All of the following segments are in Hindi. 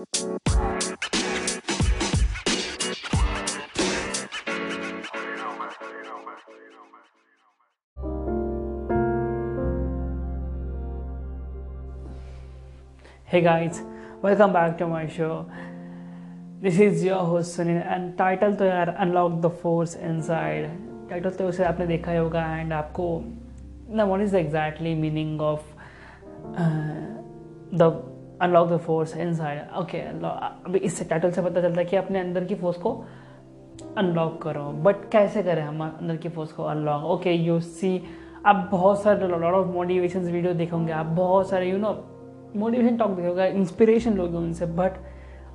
Hey guys, welcome back to my show. This is your host Sunil and title तो यार Unlock the Force Inside. Title तो उसे आपने देखा ही होगा एंड आपको ना what is the exactly meaning of the unlock the force inside okay अभी इससे टाइटल से पता चलता है कि अपने अंदर की फोर्स को अनलॉक करो। बट कैसे करें हम अंदर की फोर्स को अनलॉक ओके यू सी आप बहुत सारे लॉट ऑफ़ मोटिवेशन वीडियो देखोगे आप, बहुत सारे यू नो मोटिवेशन टॉक देखोगे इंस्पिरेशन लोगे उनसे बट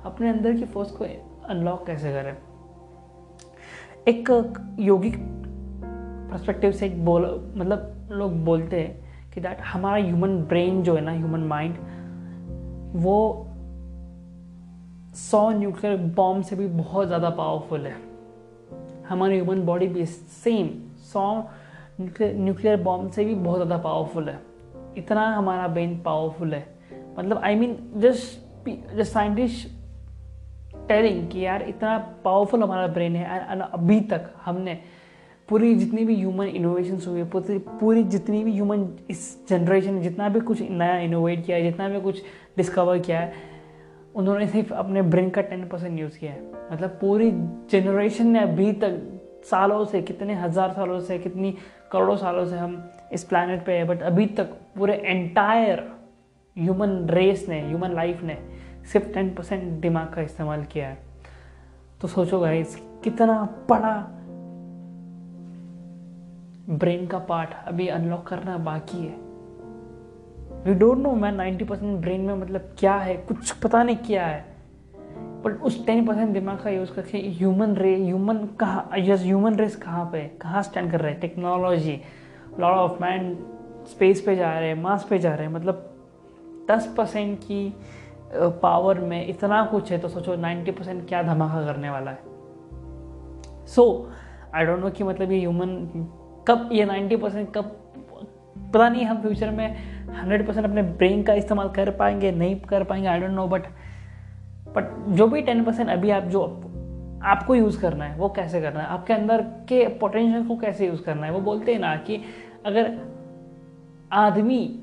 अपने अंदर की फोर्स को अनलॉक कैसे करें? एक योगिक परस्पेक्टिव से एक बोल मतलब लोग बोलते हैं कि दैट हमारा ह्यूमन ब्रेन जो है ना ह्यूमन माइंड वो सौ न्यूक्लियर बॉम्ब से भी बहुत ज़्यादा पावरफुल है। हमारी ह्यूमन बॉडी भी सेम सौ न्यूक्लियर बॉम्ब से भी बहुत ज़्यादा पावरफुल है। इतना हमारा ब्रेन पावरफुल है। मतलब I mean just just scientist telling कि यार, इतना पावरफुल हमारा ब्रेन है एंड अभी तक हमने पूरी जितनी भी ह्यूमन इनोवेशन हुई है, पूरी जितनी भी ह्यूमन इस जनरेशन ने जितना भी कुछ नया इनोवेट किया है, जितना भी कुछ डिस्कवर किया है, उन्होंने सिर्फ़ अपने ब्रेन का टेन परसेंट यूज़ किया है। मतलब पूरी जनरेशन ने अभी तक सालों से, कितने हज़ार सालों से, कितनी करोड़ों सालों से हम इस प्लानट पे है बट अभी तक पूरे एंटायर ह्यूमन रेस ने ह्यूमन लाइफ ने सिर्फ़ टेन परसेंट दिमाग का इस्तेमाल किया है। तो सोचो गाइस कितना बड़ा ब्रेन का पार्ट अभी अनलॉक करना बाकी है। We don't know man ninety percent brain में मतलब क्या है, कुछ पता नहीं क्या है। बट उस टेन परसेंट दिमाग का यूज़ करके ह्यूमन रे ह्यूमन कहाँ यस ह्यूमन रेस कहाँ पे, कहाँ स्टैंड कर रहे हैं? Technology lot of man space पे जा रहे हैं मास पे जा रहे हैं। मतलब दस परसेंट की पावर में इतना कुछ है तो सोचो नाइन्टी परसेंट क्या धमाका करने वाला है। सो आई डोंट नो कि मतलब ये ह्यूमन कब ये नाइन्टी परसेंट कब, पता नहीं हम फ्यूचर में हंड्रेड परसेंट अपने ब्रेन का इस्तेमाल कर पाएँगे, नहीं कर पाएँगे I don't know but but जो भी टेन परसेंट अभी आप जो आपको यूज़ करना है, वो कैसे करना है? आपके अंदर के पोटेंशियल को कैसे यूज़ करना है? वो बोलते हैं ना कि अगर आदमी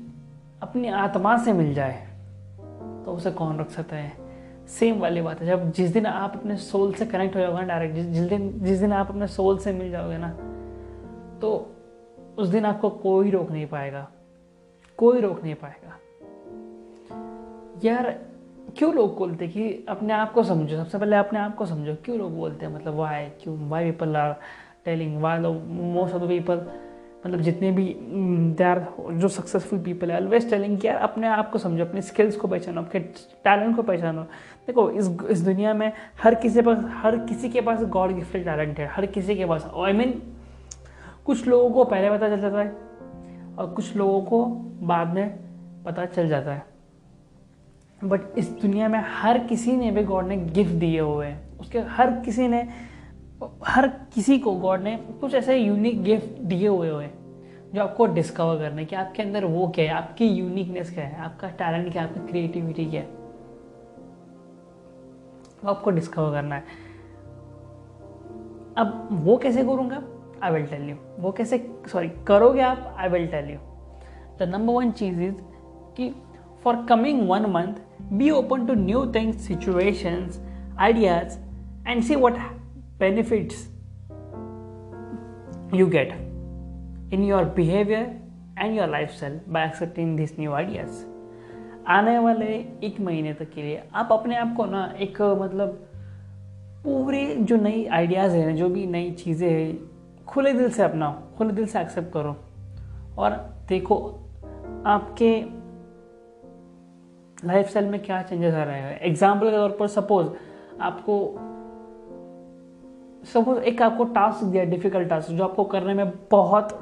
अपनी आत्मा से मिल जाए तो उसे कौन रख सकता है? सेम वाली बात है। जब जिस दिन आप अपने सोल से कनेक्ट हो जाओगे ना डायरेक्ट जिस दिन जिस दिन आप अपने सोल से मिल जाओगे ना तो उस दिन आपको कोई रोक नहीं पाएगा। कोई रोक नहीं पाएगा। यार, क्यों लोग बोलते कि अपने आप को समझो? सबसे पहले अपने आप को समझो। क्यों लोग बोलते हैं? मतलब वाई क्यों? Why people are telling why लोग मोस्ट ऑफ़ द पीपल मतलब जितने भी दे आर जो सक्सेसफुल पीपल है ऑलवेज टेलिंग कि यार, अपने आप को समझो, अपने स्किल्स को पहचानो, अपने टैलेंट को पहचानो। देखो, इस इस दुनिया में हर किसी पास हर किसी के पास गॉड गिफ्टेड टैलेंट है। हर किसी के पास आई मीन कुछ लोगों को पहले पता चल जाता है और कुछ लोगों को बाद में पता चल जाता है। बट इस दुनिया में हर किसी ने भी गॉड ने गिफ्ट दिए हुए हैं। उसके हर किसी ने, हर किसी को गॉड ने कुछ ऐसे यूनिक गिफ्ट दिए हुए हुए हैं, जो आपको डिस्कवर करना है कि आपके अंदर वो क्या है, आपकी यूनिकनेस क्या है, आपका टैलेंट क्या है, आपकी क्रिएटिविटी क्या है। वो आपको डिस्कवर करना है। अब वो कैसे करूँगा? आई विल टेल यू वो कैसे सॉरी करोगे आप? I will tell you the number one cheese is कि for coming one month be open to new things situations ideas and see what benefits you get in your behavior and your lifestyle by accepting these new ideas. आने वाले एक महीने तक के लिए आप अपने आप को ना एक मतलब पूरे जो नई आइडियाज़ हैं, जो भी नई चीज़ें हैं खुले दिल से अपनाओ, खुले दिल से एक्सेप्ट करो। और देखो, आपके लाइफ स्टाइल में क्या चेंजेस आ रहे हैं? एग्ज़ाम्पल के तौर पर सपोज़ आपको सपोज़ एक आपको टास्क दिया डिफ़िकल्ट टास्क जो आपको करने में बहुत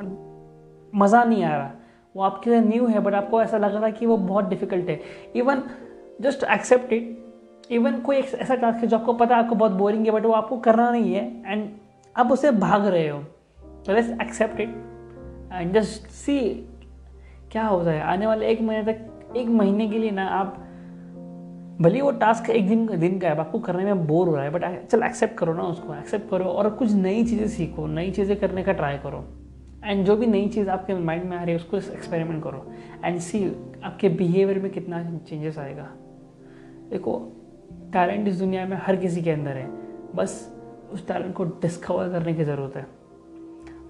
मज़ा नहीं आ रहा। वो आपके लिए न्यू है बट आपको ऐसा लग रहा है कि वो बहुत डिफ़िकल्ट है। Even just accept it even कोई ऐसा टास्क है जो आपको पता है आपको बहुत बोरिंग है बट वो आपको करना नहीं है। एंड आप उसे भाग रहे हो। Let's accept it and just see क्या होता है। आने वाले एक महीने तक, एक महीने के लिए ना आप, भले वो टास्क एक दिन दिन का है आपको करने में बोर हो रहा है बट चल एक्सेप्ट करो ना उसको एक्सेप्ट करो और कुछ नई चीज़ें सीखो, नई चीज़ें करने का ट्राई करो। एंड जो भी नई चीज़ आपके माइंड में आ रही है, उसको एक्सपेरिमेंट करो। एंड सी आपके बिहेवियर में कितना चेंजेस आएगा। देखो टैलेंट इस दुनिया में हर किसी के अंदर है। बस उस टैलेंट को डिस्कवर करने की ज़रूरत है।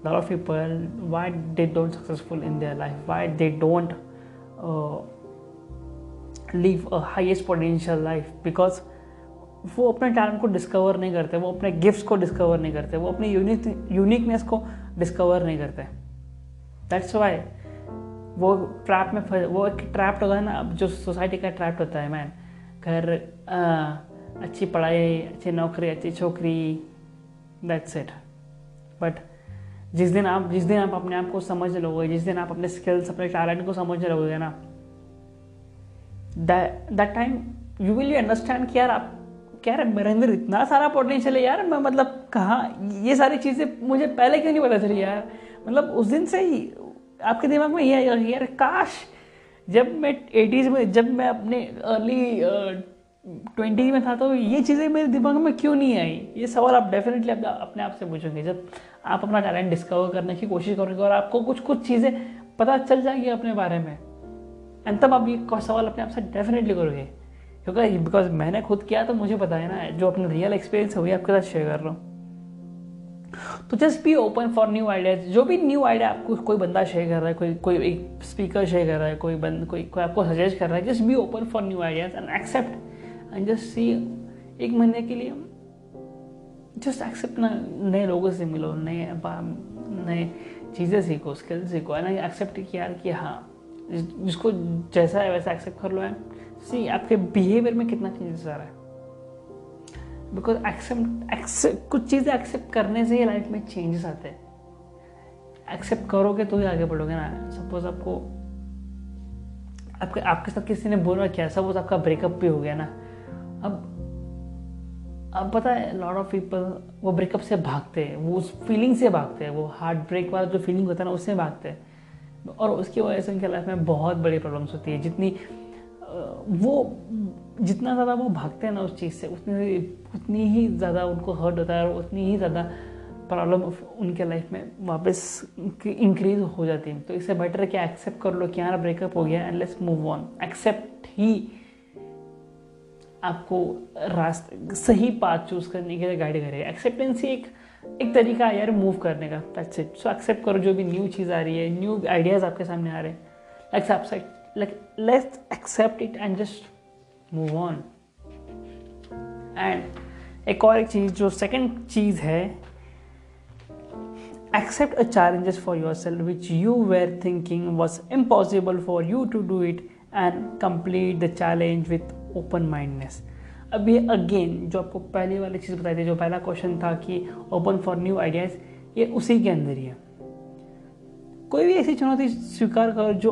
Lot of people why they don't successful in their life? Why they don't uh, a highest potential life? Because वो अपने टैलेंट को डिस्कवर नहीं करते वो अपने गिफ्ट्स को डिस्कवर नहीं करते वो अपनी यूनिकनेस को डिस्कवर नहीं करते। दैट्स वाई वो ट्रैप में वो एक ट्रैप होता है ना अब जो सोसाइटी का ट्रैप होता है मैन घर अच्छी पढ़ाई अच्छी नौकरी अच्छी छोकरी दैट्स इट बट जिस दिन आप, जिस दिन आप अपने आप को समझ लोगे, जिस दिन आप अपने स्किल्स अपने टैलेंट को समझ लोगे ना that time you will you understand कि यार आप क्या यार मेरे अंदर इतना सारा पोटेंशियल है यार, मैं मतलब कहाँ, ये सारी चीज़ें मुझे पहले क्यों नहीं पता चली यार? मतलब उस दिन से ही आपके दिमाग में ये आएगा यार काश जब मैं एटीज़ में, जब मैं अपने अर्ली ट्वेंटी में था तो ये चीज़ें मेरे दिमाग में क्यों नहीं आई? ये सवाल आप डेफिनेटली अपने आप से पूछोगे। जब आप अपना टैलेंट डिस्कवर करने की कोशिश करोगे और आपको कुछ कुछ चीज़ें पता चल जाएगी अपने बारे में एंड तब आप ये सवाल अपने आप से डेफिनेटली करोगे। क्योंकि बिकॉज़ मैंने खुद किया तो मुझे पता है ना, जो अपना रियल एक्सपीरियंस है वही आपके साथ शेयर कर रहा हूँ। तो just be open for new ideas जो भी न्यू आइडिया आपको कोई बंदा शेयर कर रहा है, कोई कोई एक स्पीकर शेयर कर रहा है, कोई बंद, कोई कोई आपको सजेस्ट कर रहा है just be open for new ideas and accept and just see एक महीने के लिए जस्ट एक्सेप्ट ना, नए लोगों से मिलो, नए नए चीज़ें सीखो स्किल सीखो, है ना? एक्सेप्ट किया कि हाँ जिसको जैसा है वैसा एक्सेप्ट कर लो, है? सी आपके बिहेवियर में कितना चेंजेस आ रहा है। बिकॉज़ एक्सेप्ट एक्सेप्ट कुछ चीज़ें एक्सेप्ट करने से ही लाइफ में चेंजेस आते हैं। एक्सेप्ट करोगे तो ही आगे बढ़ोगे ना। सपोज़ आपको, आपके आपके साथ किसी ने बोला क्या? सपोज़ आपका ब्रेकअप भी हो गया ना। अब अब पता है लॉट ऑफ़ पीपल वो ब्रेकअप से भागते हैं, वो उस फीलिंग से भागते हैं, वो हार्ट ब्रेक वाला जो फीलिंग होता है ना, उससे भागते हैं। और उसकी वजह से उनके लाइफ में बहुत बड़ी प्रॉब्लम्स होती है, जितनी वो, जितना ज़्यादा वो भागते हैं ना उस चीज़ से, उतनी उतनी ही ज़्यादा उनको हर्ट होता है और उतनी ही ज़्यादा प्रॉब्लम उनके लाइफ में वापस इंक्रीज हो जाती है। तो इससे बेटर है कि एक्सेप्ट कर लो कि यार ब्रेकअप हो गया and let's move on accept ही। आपको रास्ते, सही पाथ चूज़ करने के लिए गाइड करेगा एक्सेप्टेंसी एक एक तरीका है यार मूव करने का। दैट्स इट सो एक्सेप्ट करो जो भी न्यू चीज़ आ रही है न्यू आइडियाज़ आपके सामने आ रहे हैं। Accept like let's accept it and just move on and एक और एक चीज़, जो सेकेंड चीज़ है, accept a challenges for yourself, which you were thinking was impossible for you to do it and complete the challenge with open mindness अब ये अगेन जो आपको पहले वाली चीज़ बताई थी, जो पहला क्वेश्चन था कि ओपन फॉर न्यू आइडियाज़ ये उसी के अंदर ही है। कोई भी ऐसी चुनौती स्वीकार करो जो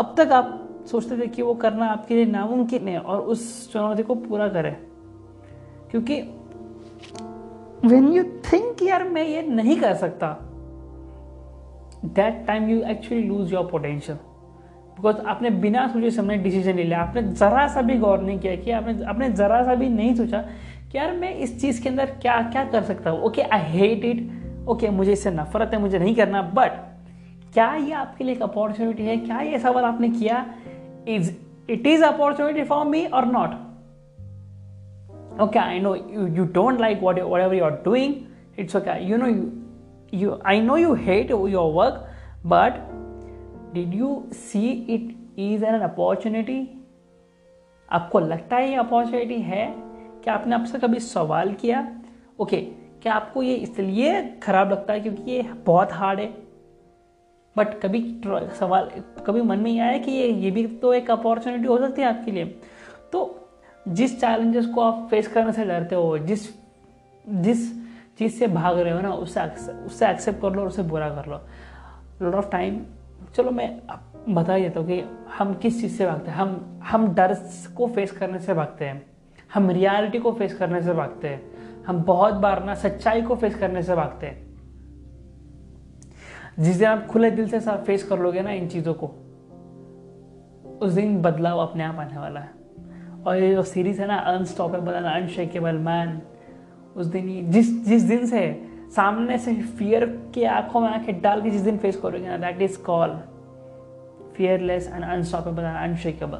अब तक आप सोचते थे कि वो करना आपके लिए नामुमकिन है और उस चुनौती को पूरा करें। क्योंकि वेन यू थिंक यार, मैं ये नहीं कर सकता that time you actually lose your potential because आपने बिना सोचे समझे डिसीज़न ले लिया। आपने ज़रा सा भी गौर नहीं किया कि आपने आपने ज़रा सा भी नहीं सोचा कि यार मैं इस चीज़ के अंदर क्या क्या कर सकता हूँ। Okay I hate it okay मुझे इससे नफरत है, मुझे नहीं करना। बट क्या ये आपके लिए एक अपॉर्चुनिटी है? क्या ये सवाल आपने किया? Is it is opportunity for me और not okay I know you you don't like what whatever you are doing it's okay you know you I know you hate your work but did you see it is an opportunity आपको लगता है ये अपॉर्चुनिटी है? क्या आपने आपसे कभी सवाल किया? ओके okay, क्या आपको ये इसलिए खराब लगता है क्योंकि ये बहुत हार्ड है? बट कभी सवाल कभी मन में ये आया कि ये ये भी तो एक अपॉर्चुनिटी हो सकती है आपके लिए? तो जिस चैलेंजेस को आप फेस करने से डरते हो जिस जिस चीज़ से भाग रहे हो ना उससे उससे एक्सेप्ट कर लो और उसे बुरा कर लो। लॉट ऑफ़ टाइम चलो मैं बता देता हूँ कि हम किस चीज़ से भागते हैं? हम हम डर को फेस करने से भागते हैं। हम रियलिटी को फेस करने से भागते हैं। हम बहुत बार ना सच्चाई को फेस करने से भागते हैं। जिस दिन आप खुले दिल से फेस कर लोगे ना इन चीज़ों को, उस दिन बदलाव अपने आप आने वाला है। और ये जो सीरीज़ है ना अनस्टॉपेबल अनशेकेबल मैन उस दिन जिस जिस दिन से सामने से फियर के आँखों में आँखें डाल के जिस दिन फेस करोगे ना that is call fearless and unstoppable and unshakable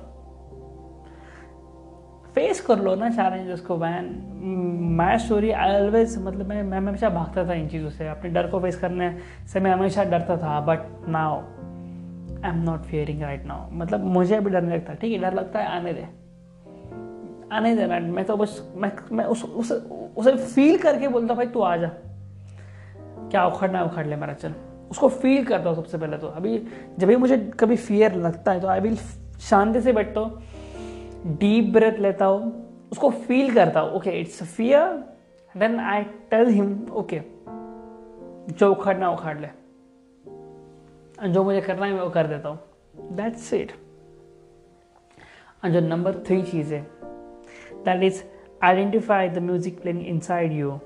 face कर लो ना चैलेंजेस को when my story I always मतलब मैं मैं हमेशा भागता था इन चीज़ों से। अपने डर को फेस करने से मैं हमेशा डरता था but now I am not fearing right now मतलब मुझे अभी डर नहीं लगता, ठीक है? डर लगता है, आने दे। आने दे मैं तो बस, मैं मैं उस, उसे उसे फील करके बोलता भाई तू आ जा। क्या उखड़ना है, उखड़ ले मेरा, चल। उसको फील करता हूँ सबसे पहले तो। अभी जब भी मुझे कभी फियर लगता है तो आई विल शांति से बैठता हूँ डीप ब्रेथ लेता हूँ, उसको फील करता हूँ। Okay it's fear then I tell him okay जो उखड़ना उखाड़ ले। जो मुझे करना है, मैं वो कर देता हूँ। दैट्स इट जो नंबर थ्री चीज़ है that is identify the music playing inside you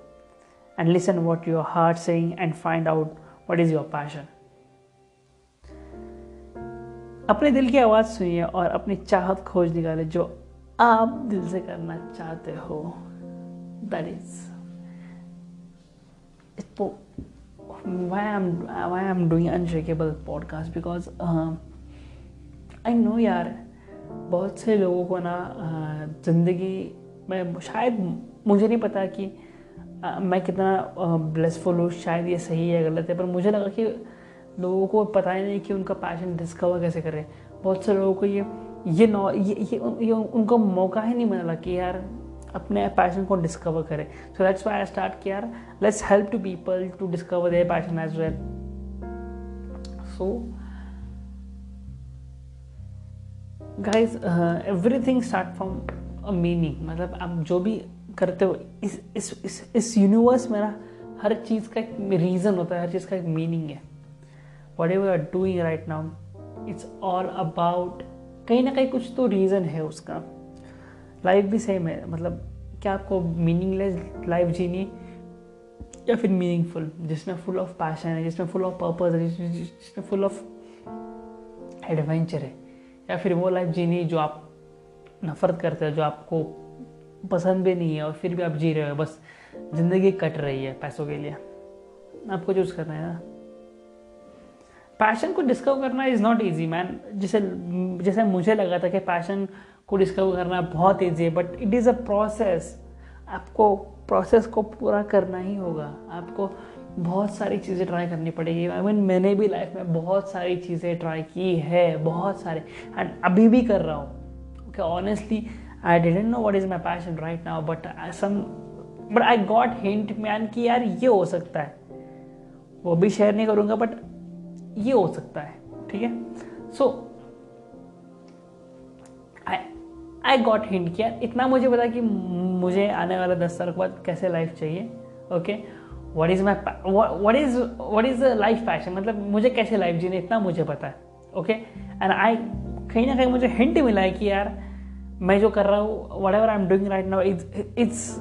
and listen what your heart saying and find out what is your passion अपने दिल की आवाज़ सुनिए और अपनी चाहत खोज निकाले जो आप दिल से करना चाहते हो that is why I'm why I'm doing unshakable podcast because uh, no यार बहुत से लोगों को ना uh, ज़िंदगी में शायद मुझे नहीं पता कि मैं कितना ब्लेसफुल हूँ शायद ये सही है गलत है पर मुझे लगा कि लोगों को पता ही नहीं कि उनका पैशन डिस्कवर कैसे करें। बहुत से लोगों को ये ये नौ ये, ये, ये उनको मौका ही नहीं मिला कि यार अपने पैशन को डिस्कवर करें। So that's why I start कि यार let's help to people to discover their passion as well so guys everything start from a meaning मतलब आप जो भी करते हो इस इस इस इस यूनिवर्स में ना हर चीज़ का एक रीज़न होता है, हर चीज़ का एक मीनिंग है। Whatever are doing right now it's all about कहीं ना कहीं कुछ तो रीज़न है उसका। लाइफ भी सेम है मतलब क्या आपको मीनिंगलेस लाइफ जीनी या फिर मीनिंगफुल जिसमें फुल ऑफ़ पैशन है, जिसमें फुल ऑफ़ पर्पज है, जिसमें फुल ऑफ़ एडवेंचर है, या फिर वो लाइफ जीनी जो आप नफरत करते हो, जो आपको पसंद भी नहीं है और फिर भी आप जी रहे हो, बस ज़िंदगी कट रही है पैसों के लिए। आपको चूज़ करना है ना। पैशन को डिस्कवर करना इज़ नॉट ईजी मैन जैसे जैसे मुझे लगा था कि पैशन को डिस्कवर करना बहुत ईजी है but it is a process आपको प्रोसेस को पूरा करना ही होगा। आपको बहुत सारी चीज़ें ट्राई करनी पड़ेगी। आई मीन मैंने भी लाइफ में बहुत सारी चीज़ें ट्राई की है, बहुत सारे। एंड अभी भी कर रहा हूँ। Okay honestly I didn't know what is my passion right now but some but I got hint man कि यार ये हो सकता है। वो भी शेयर नहीं करूँगा बट ये हो सकता है, ठीक है? सो आई गॉट हिंट किया इतना मुझे पता कि मुझे आने वाला दस साल के बाद कैसे लाइफ चाहिए okay what is my what is what is life passion मतलब मुझे कैसे लाइफ जीने इतना मुझे पता है ओके एंड आई कहीं ना कहीं मुझे हिंट मिला है कि यार मैं जो कर रहा हूँ whatever I am doing right now it's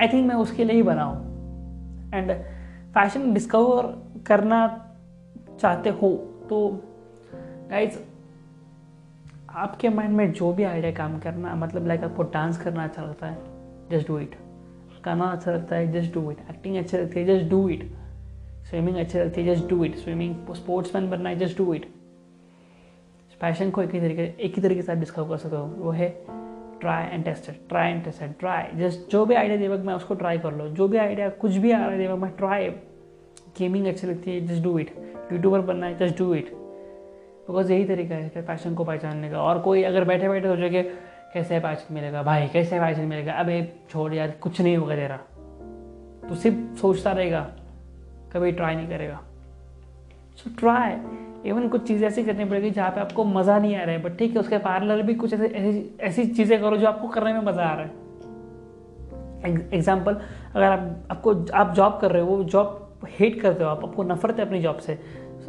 I think मैं उसके लिए ही बना हूँ। एंड फ़ैशन डिस्कवर करना चाहते हो तो गाइज़ आपके माइंड में जो भी आइडिया काम करना मतलब लाइक आपको डांस करना अच्छा लगता है जस्ट डू इट गाना अच्छा लगता है जस्ट डू इट एक्टिंग अच्छी लगती है जस्ट डू इट स्विमिंग अच्छी लगती है just do it swimming sports man बनना है जस्ट डू इट पैशन को एक ही तरीके, एक ही तरीके से आप डिस्कवर कर सकते हो। वो है try and tested try and tested try just जो भी आइडिया देवक मैं उसको ट्राई कर लो। जो भी आइडिया कुछ भी आ रहा है देवक मैं ट्राई गेमिंग अच्छी लगती है जस्ट डू इट यूट्यूबर बनना है जस्ट डू इट बिकॉज़ यही तरीका है पैशन को पहचानने का। और कोई अगर बैठे बैठे सोचे कि कैसे पैशन मिलेगा, भाई कैसे पैशन मिलेगा, अबे छोड़ यार, कुछ नहीं होगा तेरा। तो सिर्फ़ सोचता रहेगा, कभी ट्राई नहीं करेगा। सो ट्राई इवन कुछ चीज़ें ऐसी करनी पड़ेगी जहाँ पे आपको मज़ा नहीं आ रहा है बट ठीक है उसके पार्लर भी कुछ ऐसे ऐसी चीज़ें करो जो आपको करने में मज़ा आ रहा है। एग्ज़ाम्पल अगर आप आपको आप जॉब कर रहे हो वो जॉब हेट करते हो आप आपको नफरत है अपनी जॉब से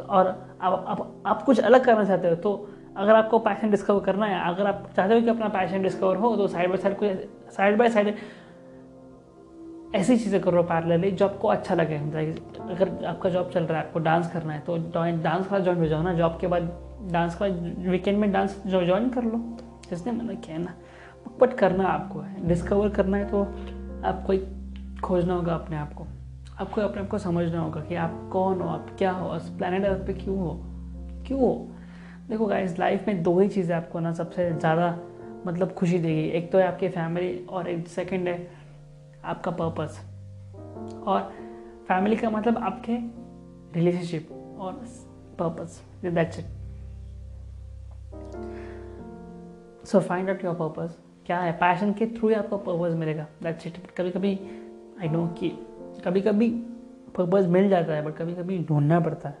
और आप आप, आप कुछ अलग करना चाहते हो तो अगर आपको पैशन डिस्कवर करना है अगर आप चाहते हो कि अपना पैशन डिस्कवर हो तो साइड बाय साइड कुछ साइड बाय साइड ऐसी चीज़ें करो पैरेलली जो आपको अच्छा लगे अगर आपका जॉब चल रहा है, आपको डांस करना है तो डांस क्लास ज्वाइन हो जाओ ना जॉब के बाद डांस क्लास वीकेंड में डांस ज्वाइन कर लो। जिसने मैंने किया ना। बट करना आपको है। डिस्कवर करना है तो आपको एक खोजना होगा अपने आप को। आपको अपने आप को समझना होगा कि आप कौन हो, आप क्या हो इस प्लानट अर्थ पे क्यों हो? क्यों हो? देखो गाइस लाइफ में दो ही चीज़ें आपको ना सबसे ज़्यादा मतलब खुशी देगी। एक तो है आपकी फैमिली और एक सेकंड है आपका पर्पस और फैमिली का मतलब आपके रिलेशनशिप और purpose that's it so find out your purpose क्या है? पैशन के थ्रू ही आपको पर्पस मिलेगा. दैट्स इट कभी कभी आई नो कि कभी कभी पर्पस मिल जाता है बट कभी कभी ढूंढना पड़ता है.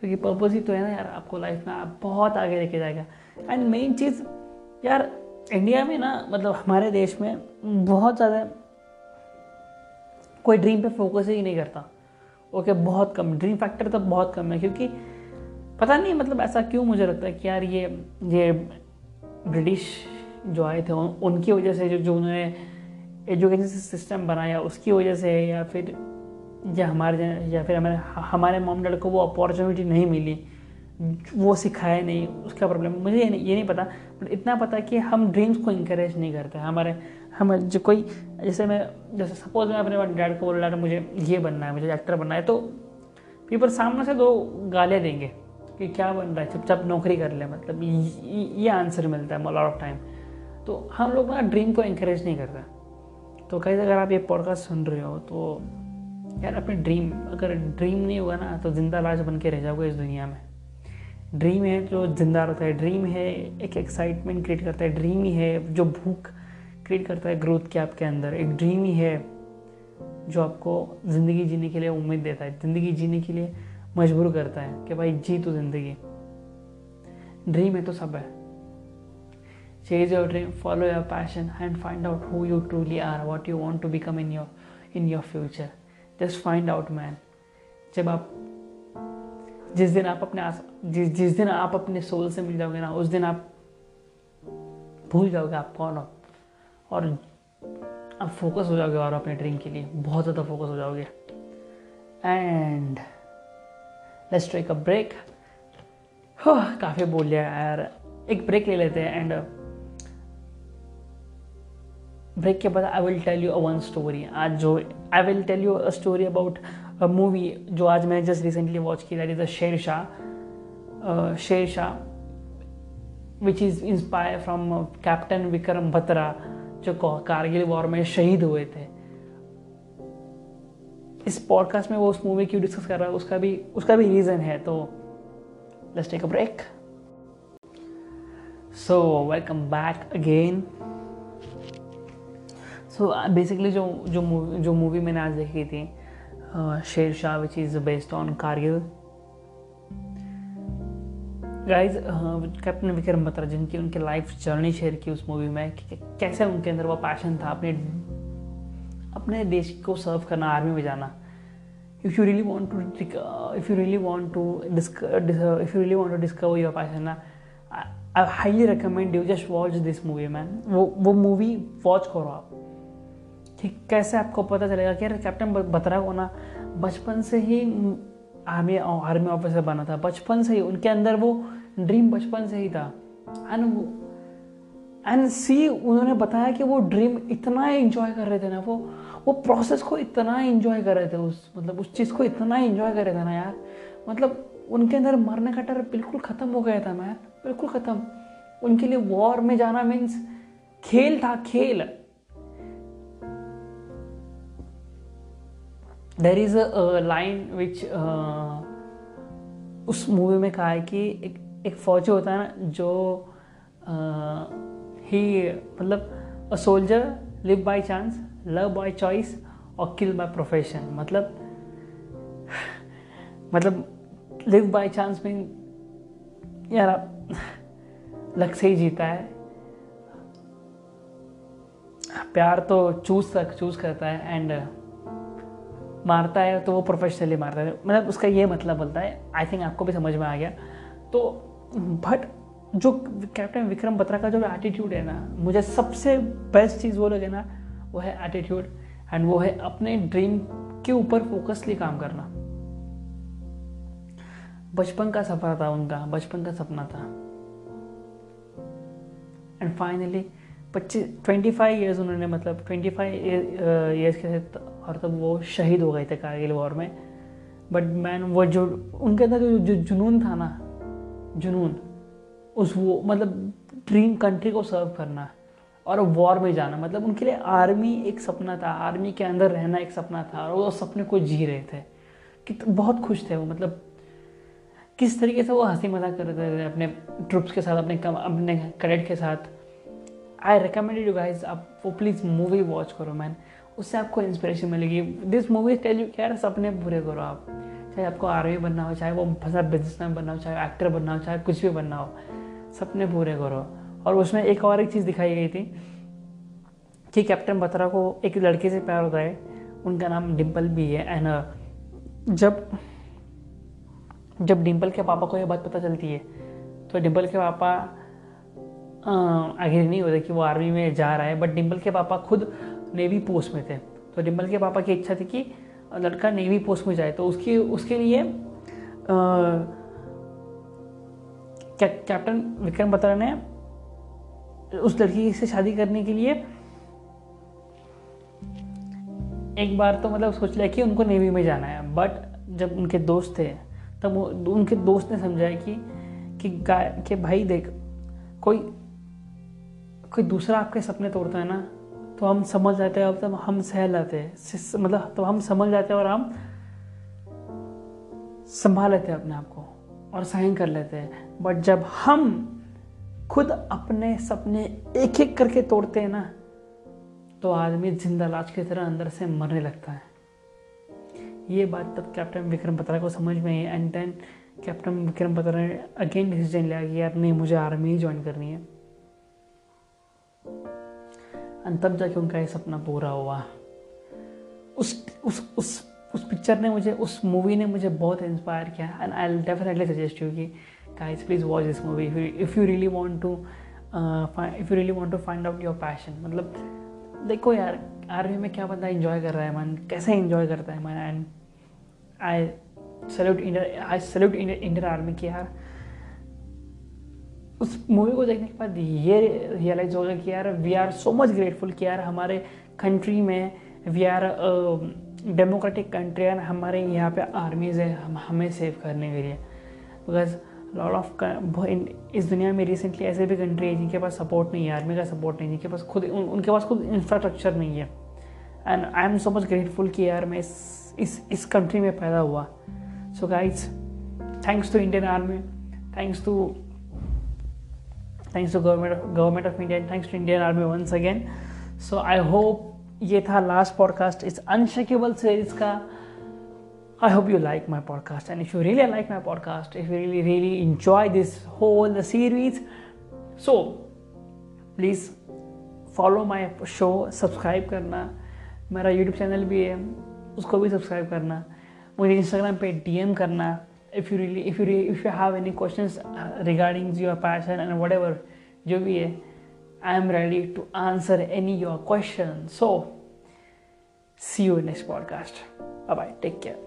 क्योंकि तो पर्पस ही तो है ना यार, आपको लाइफ में आप बहुत आगे लेके जाएगा. एंड मेन चीज़, यार इंडिया में ना मतलब हमारे देश में बहुत ज़्यादा कोई ड्रीम पे फोकस ही नहीं करता। ओके okay, बहुत कम। ड्रीम फैक्टर तो बहुत कम है क्योंकि पता नहीं मतलब ऐसा क्यों मुझे लगता है कि यार ये ये ब्रिटिश जो आए थे उन, उनकी वजह से जो जो उन्होंने एजुकेशन सिस्टम बनाया उसकी वजह से या फिर या हमारे या फिर हमारे हमारे मॉम डैड को वो अपॉर्चुनिटी नहीं मिली वो सिखाया नहीं उसका प्रॉब्लम मुझे ये नहीं, ये नहीं पता बट इतना पता कि हम ड्रीम्स को इंकरेज नहीं करते हमारे हम जो कोई, जैसे मैं, जैसे सपोज़ मैं अपने डैड को बोल रहा मुझे ये बनना है, मुझे एक्टर बनना है तो पीपल सामने से दो गालियाँ देंगे कि क्या बन रहा है, चुपचाप नौकरी कर ले मतलब ये आंसर मिलता है लॉट ऑफ़ टाइम तो हम लोग ना ड्रीम को इंकरेज नहीं करते। तो कहीं अगर आप ये पॉडकास्ट सुन रहे हो तो यार अपने ड्रीम अगर ड्रीम नहीं होगा ना तो ज़िंदा लाश बन के रह जाओगे इस दुनिया में। ड्रीम है जो ज़िंदा रहता है ड्रीम है एक एक्साइटमेंट क्रिएट करता है ड्रीम ही है जो भूख क्रिएट करता है ग्रोथ के आपके अंदर। एक ड्रीम ही है जो आपको ज़िंदगी जीने के लिए उम्मीद देता है। ज़िंदगी जीने के लिए मजबूर करता है कि भाई, जी तो ज़िंदगी। ड्रीम है तो सब है। Chase your dream follow your passion and find out who you truly are what you want to become in your in your future just find out man जब आप, जिस दिन आप अपने आस, जिस जिस दिन आप अपने सोल से मिल जाओगे ना, उस दिन आप भूल जाओगे आप कौन हो। और आप फोकस हो जाओगे और अपने ड्रीम के लिए। बहुत ज़्यादा फोकस हो जाओगे। And let's take a break काफ़ी बोल लिया यार। एक ब्रेक ले लेते हैं एंड ब्रेक के बाद I will tell you a one story आज जो I will tell you a story about a movie जो आज मैंने जस्ट रिसेंटली वॉच की that is a Sher Shah Sher Shah which is inspire from captain Vikram Batra जो कारगिल वॉर में शहीद हुए थे। इस पॉडकास्ट में वो उस मूवी क्यों डिस्कस कर रहा है, उसका भी उसका भी रीज़न है तो let's take a break so welcome back again so basically जो जो मूवी जो मूवी मैंने आज देखी थी Sher Shah which is based on Kargil. Guys captain Vikram Batra जिनकी उनकी लाइफ जर्नी शेयर की उस मूवी में कैसे उनके अंदर वो पैशन था अपने अपने देश को सर्व करना आर्मी में जाना। If you really want to if you really want to if you really want to discover your passion ना I highly recommend you just watch this movie man वो वो मूवी वॉच करो आप। कि कैसे आपको पता चलेगा कि यार कैप्टन बत्रा को ना बचपन से ही आर्मी आर्मी ऑफिसर बना था। बचपन से ही उनके अंदर वो ड्रीम बचपन से ही था। एंड एंड सी उन्होंने बताया कि वो ड्रीम इतना एंजॉय कर रहे थे ना, वो वो प्रोसेस को इतना एंजॉय कर रहे थे उस मतलब उस चीज़ को इतना एंजॉय कर रहे थे ना यार। मतलब उनके अंदर मरने का डर बिल्कुल ख़त्म हो गया था मैं बिल्कुल ख़त्म। उनके लिए वॉर में जाना मीन्स खेल था, खेल। There is a line which उस मूवी में कहा है कि एक एक फौजी होता है ना, जो ही मतलब a soldier live by chance love by choice और किल बाय प्रोफेशन मतलब मतलब लिव बाय चांस मीन यार लक से ही जीता है। प्यार तो चूज़ तक चूज़ करता है एंड मारता है तो वो प्रोफेशनली मारता है। मतलब उसका ये मतलब बोलता है आई थिंक आपको भी समझ में आ गया। तो बट जो कैप्टन विक्रम बत्रा का जो एटीट्यूड है ना, मुझे सबसे बेस्ट चीज़ वो लगे ना, वो है एटीट्यूड एंड वो है अपने ड्रीम के ऊपर फोकसली काम करना। बचपन का सपना था उनका, बचपन का सपना था। एंड फाइनली पच्चीस ट्वेंटी फाइव ईयर्स उन्होंने मतलब ट्वेंटी फाइव ईयर्स के थे और तब वो शहीद हो गए थे कारगिल वॉर में। बट मैन वो जो, उनके अंदर जो जुनून था ना जुनून उस वो मतलब ड्रीम कंट्री को सर्व करना और वॉर में जाना। मतलब उनके लिए आर्मी एक सपना था आर्मी के अंदर रहना एक सपना था और वो सपने को जी रहे थे। कि तो बहुत खुश थे वो मतलब किस तरीके से वो हँसी मज़ाक कर रहे थे अपने ट्रुप्स के साथ अपने कम, अपने कैडेट के साथ। आई रिकमेंडेड यू गाइज़ आप वो प्लीज़ मूवी वॉच करो मैन उससे आपको इंस्पिरेशन मिलेगी। दिस मूवी टेल यू क्या सपने पूरे करो आप। चाहे आपको आर्मी बनना हो, चाहे वो फंसा बिजनेसमैन बनना हो, चाहे एक्टर बनना हो, चाहे कुछ भी बनना हो सपने पूरे करो। और उसमें एक और एक चीज़ दिखाई गई थी कि कैप्टन बत्रा को एक लड़के से प्यार होता है, उनका नाम डिम्पल भी है। एंड जब जब डिम्पल के पापा को यह बात पता चलती है तो डिम्पल के पापा आगे नहीं होते कि वो आर्मी में जा रहा है बट डिम्पल के पापा खुद नेवी पोस्ट में थे। तो डिम्पल के पापा की इच्छा थी कि लड़का नेवी पोस्ट में जाए तो उसकी, उसके लिए कैप्टन विक्रम बत्रा ने उस लड़की से शादी करने के लिए एक बार तो मतलब सोच लिया कि उनको नेवी में जाना है बट जब उनके दोस्त थे, तब उनके दोस्त ने समझाया कि कि कि भाई देख, कोई कोई दूसरा आपके सपने तोड़ता है ना तो हम समझ जाते हैं, अब तब हम सह लेते हैं। मतलब तो हम समझ जाते हैं और हम संभाल लेते हैं अपने आप को और सहन कर लेते हैं। बट जब हम खुद अपने सपने एक एक करके तोड़ते हैं ना तो आदमी ज़िंदा लाश की तरह अंदर से मरने लगता है। ये बात तब कैप्टन विक्रम बत्रा को समझ में आई and then captain Vikram Batra ने अगेन डिसीज़न लिया कि यार नहीं, मुझे आर्मी ही ज्वाइन करनी है। एंड तब जाके उनका ये सपना पूरा हुआ। उस उस उस उस पिक्चर ने मुझे, उस मूवी ने मुझे बहुत इंस्पायर किया। And I definitely suggest you कि guys please watch this movie if you really want to if you really want to find out your passion मतलब देखो यार, आर्मी में क्या बंदा इंजॉय कर रहा है मन कैसे इंजॉय करता है man and I salute Indian I salute Indian army की यार। उस मूवी को देखने के बाद ये रियलाइज़ होगा कि यार we are so much grateful कि यार हमारे कंट्री में we are democratic country and हमारे यहाँ पे आर्मीज़ है हम हमें सेव करने के लिए। बिकॉज़ लॉट ऑफ़ इस दुनिया में रिसेंटली ऐसे भी कंट्री है जिनके पास सपोर्ट नहीं है आर्मी का सपोर्ट नहीं जिनके पास खुद उन, उनके पास खुद इंफ्रास्ट्रक्चर नहीं है। And I am so much grateful कि यार मैं इस इस इस कंट्री में पैदा हुआ। So guys thanks to Indian army thanks to thanks to government government of India thanks to Indian army once again so I hope ये था लास्ट पॉडकास्ट इस अनशेकेबल सीरीज़ का I hope you like my podcast and if you really like my podcast if you really really enjoy this whole the series, so please follow my show subscribe करना. मेरा यूट्यूब चैनल भी है उसको भी सब्सक्राइब करना. मुझे इंस्टाग्राम पे डीएम करना. if you really if you if you have any questions uh, regarding your passion and whatever jo bhi i am ready to answer any your question so see you in next podcast. Bye bye take care.